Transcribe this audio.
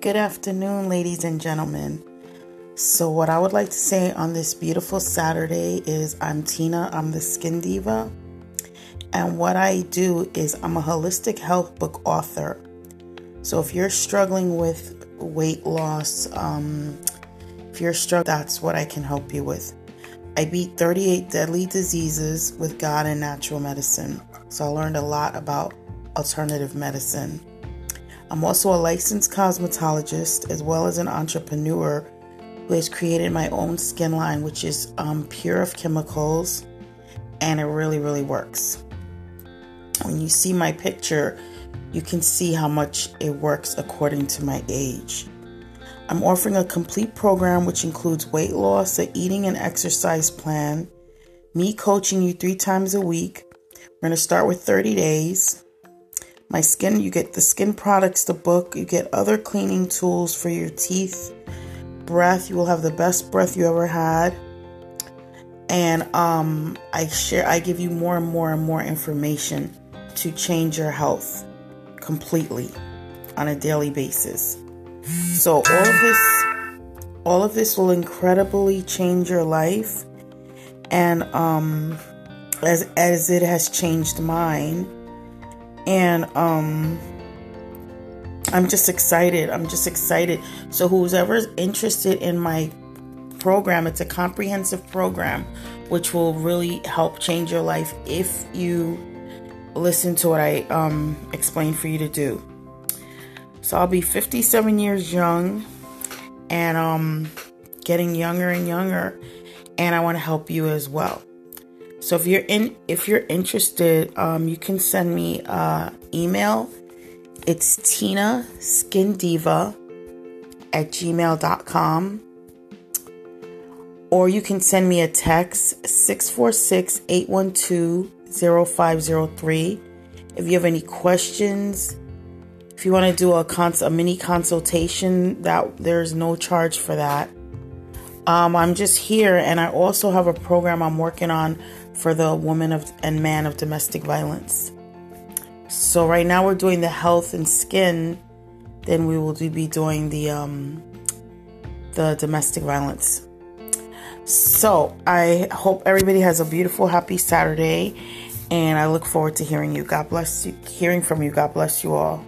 Good afternoon, ladies and gentlemen. So, what I would like to say on this beautiful Saturday is I'm Tina, I'm the Skin Diva. And what I do is I'm a holistic health book author. So, if you're struggling with weight loss, um, if you're struggling, that's what I can help you with. I beat 38 deadly diseases with God and natural medicine. So, I learned a lot about alternative medicine. I'm also a licensed cosmetologist as well as an entrepreneur who has created my own skin line, which is um, pure of chemicals, and it really, really works. When you see my picture, you can see how much it works according to my age. I'm offering a complete program which includes weight loss, a eating and exercise plan, me coaching you three times a week. We're going to start with 30 days my skin you get the skin products the book you get other cleaning tools for your teeth. Breath you will have the best breath you ever had. And um i share i give you more and more and more information to change your health completely on a daily basis. So all of this all of this will incredibly change your life. And um as as it has changed mine and um I'm just excited. I'm just excited. So whoever's interested in my program, it's a comprehensive program which will really help change your life if you listen to what I um explain for you to do. So I'll be 57 years young and um getting younger and younger and I want to help you as well. So if you're in, if you're interested, um, you can send me uh, email. It's Tina Skin Diva at gmail.com. Or you can send me a text 646 812 0503. If you have any questions, if you want to do a, cons- a mini consultation, that there's no charge for that. Um, I'm just here, and I also have a program I'm working on for the woman of and man of domestic violence. So right now we're doing the health and skin. Then we will be doing the um, the domestic violence. So I hope everybody has a beautiful, happy Saturday, and I look forward to hearing you. God bless you, hearing from you. God bless you all.